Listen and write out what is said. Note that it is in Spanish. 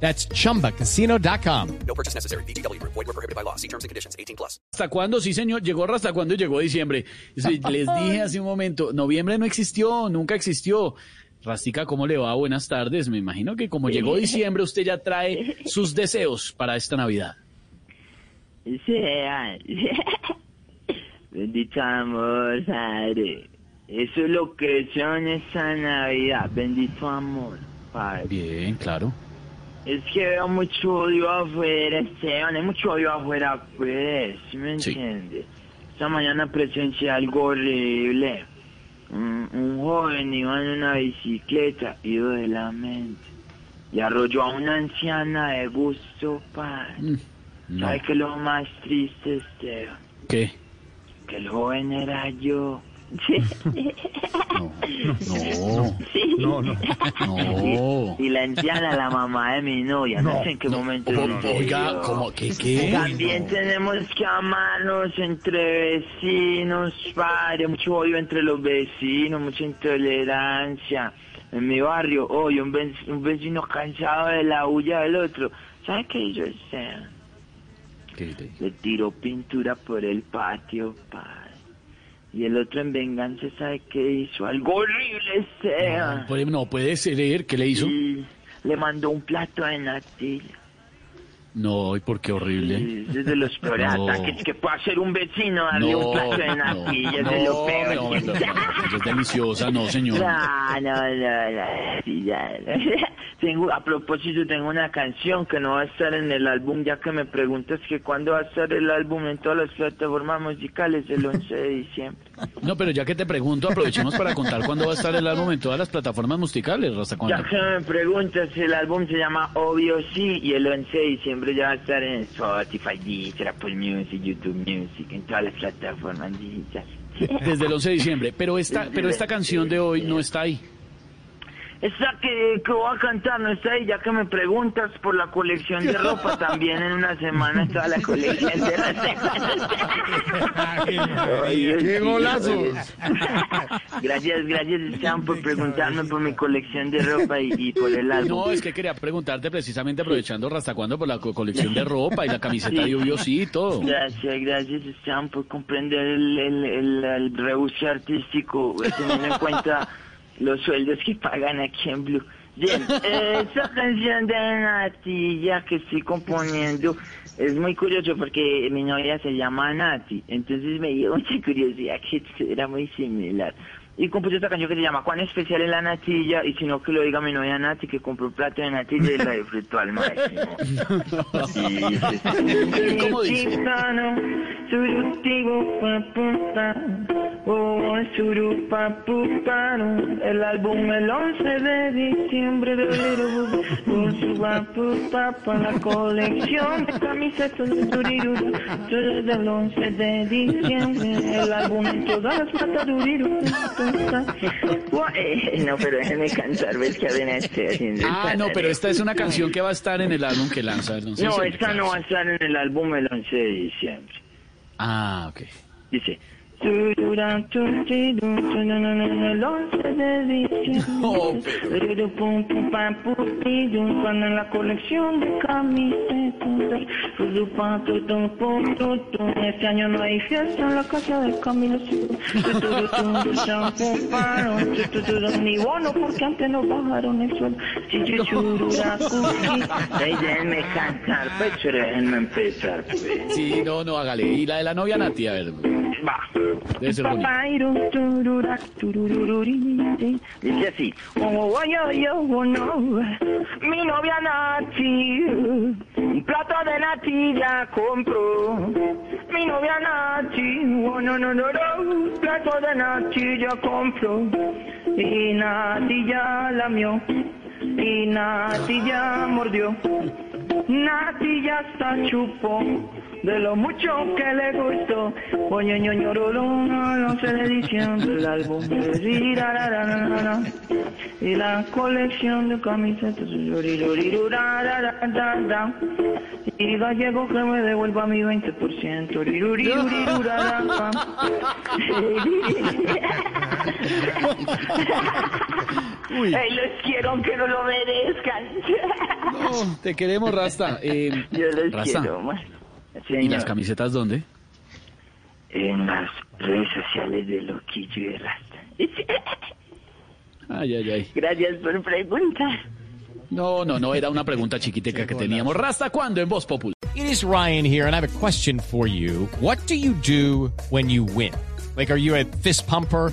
That's chumbacasino.com. No purchase necessary. BGW. Void were prohibited by law. See terms and conditions. 18 plus. ¿Hasta cuándo? Sí, señor. Llegó hasta cuándo llegó diciembre. Les dije hace un momento, noviembre no existió, nunca existió. Rastica, ¿cómo le va? Buenas tardes. Me imagino que como llegó diciembre, usted ya trae sus deseos para esta Navidad. Sea. Bendito amor, Padre. Eso es lo que son esta Navidad. Bendito amor, Padre. Bien, claro. Es que veo mucho odio afuera, Esteban. Hay mucho odio afuera, pues. ¿Sí me Sí. entiende? Esta mañana presencié algo horrible. Un, un joven iba en una bicicleta, ido de la mente. Y arrolló a una anciana de gusto, Padre. No. ¿Sabe qué es lo más triste, Esteban? ¿Qué? Que el joven era yo. No. No. No. No. Y la anciana, la mamá de mi novia. No, sé en qué momento. Oiga, ¿cómo? ¿Qué? ¿Qué? También tenemos que amarnos entre vecinos, padre. Mucho odio entre los vecinos, mucha intolerancia. En mi barrio, hoy un, un vecino cansado de la huya del otro. ¿Sabe qué yo sé? ¿Qué te- Le tiró pintura por el patio, padre. Y el otro en venganza, ¿sabe qué hizo? Algo horrible, sea. No, puede- no puede ser. ¿Qué le hizo? Y le mandó un plato de natilla. No, ¿y por qué horrible? Sí, Es de los peores No. ataques que puede hacer un vecino darle No, un plato de no, natilla. es no, de lo peor. no, no, no, es deliciosa, no, señor. No, no, no, no, Tengo, a propósito, tengo una canción que no va a estar en el álbum, ya que me preguntas que cuándo va a estar el álbum en todas las plataformas musicales, el 11 de diciembre. No, pero ya que te pregunto, aprovechemos para contar cuándo va a estar el álbum en todas las plataformas musicales, ¿hasta Ya que me preguntas, el álbum se llama Obvio Sí, y el 11 de diciembre ya va a estar en Spotify, Deezer, Apple Music, YouTube Music, en todas las plataformas digitales. Desde el 11 de diciembre. Pero esta, pero esta canción de hoy no está ahí. Esa que, que voy a cantar no está ahí, ya que me preguntas por la colección de ropa, también en una semana está la colección de ropa. ¡Qué golazos! Gracias, gracias, Esteban, por preguntarme por mi colección de ropa y, y por el álbum. No, es que quería preguntarte precisamente aprovechando hasta cuándo por la co- colección de ropa y la camiseta de Lluvio sí y todo. Gracias, gracias, Esteban, por comprender el, el, el, el artístico, teniendo en cuenta los sueldos que pagan aquí en Blue. Bien, eh, esa canción de Nati, ya que estoy componiendo, es muy curioso porque mi novia se llama Nati, entonces me dio mucha curiosidad que era muy similar. Y compuse esta canción que se llama Cuán especial es la natilla, y si no que lo diga mi novia Nati, que compró un plato de natilla y la disfrutó al máximo. ¿Cómo dice? El álbum el 11 de diciembre de para la colección de camisetas de Turiru, desde el 11 de diciembre, el álbum en todas las. No, pero déjeme cantar, ves que apenas estoy haciendo el Ah, no, pero esta es una canción que va a estar en el álbum que lanza el 11 de No, diciembre, esta no va a estar en el álbum el 11 de diciembre. Ah, ok. Dice. Tururán, tururú, tururán, El 11 de diciembre. No, pidum, Cuando en la colección de camisetas. Este año no hay fiesta en la casa de Camilo. Ni bono porque antes nos bajaron el sueldo. Si yo churura, déjenme cantar, pues, déjenme empezar. Sí, no, no, hágale. Y la de la novia Nati, a ver. Debe ser bonito. Dice así. Oh, oh, oh. Mi novia Nati, un plato de natilla compró. Mi novia Nati, oh, no, no, no, no, plato de natilla compró. Y natilla lamió, y natilla mordió. Nati ya hasta chupó, de lo mucho que le gustó. Oye, no sé la edición del álbum. Y la colección de camisetas. Y gallego que me devuelva mi 20%. Uy, Ay, los quiero aunque no lo merezcan. no, te queremos, Rasta. Eh, Yo los Rasta, quiero más. ¿y las camisetas dónde? en las redes sociales de Loquillo y Rasta. Ay, ay, ay. Gracias por preguntar. No, no, no, era una pregunta chiquiteca que teníamos. Rasta, ¿cuándo en Voz Populi? It is Ryan here, and I have a question for you. What do you do when you win? Like, are you a fist pumper?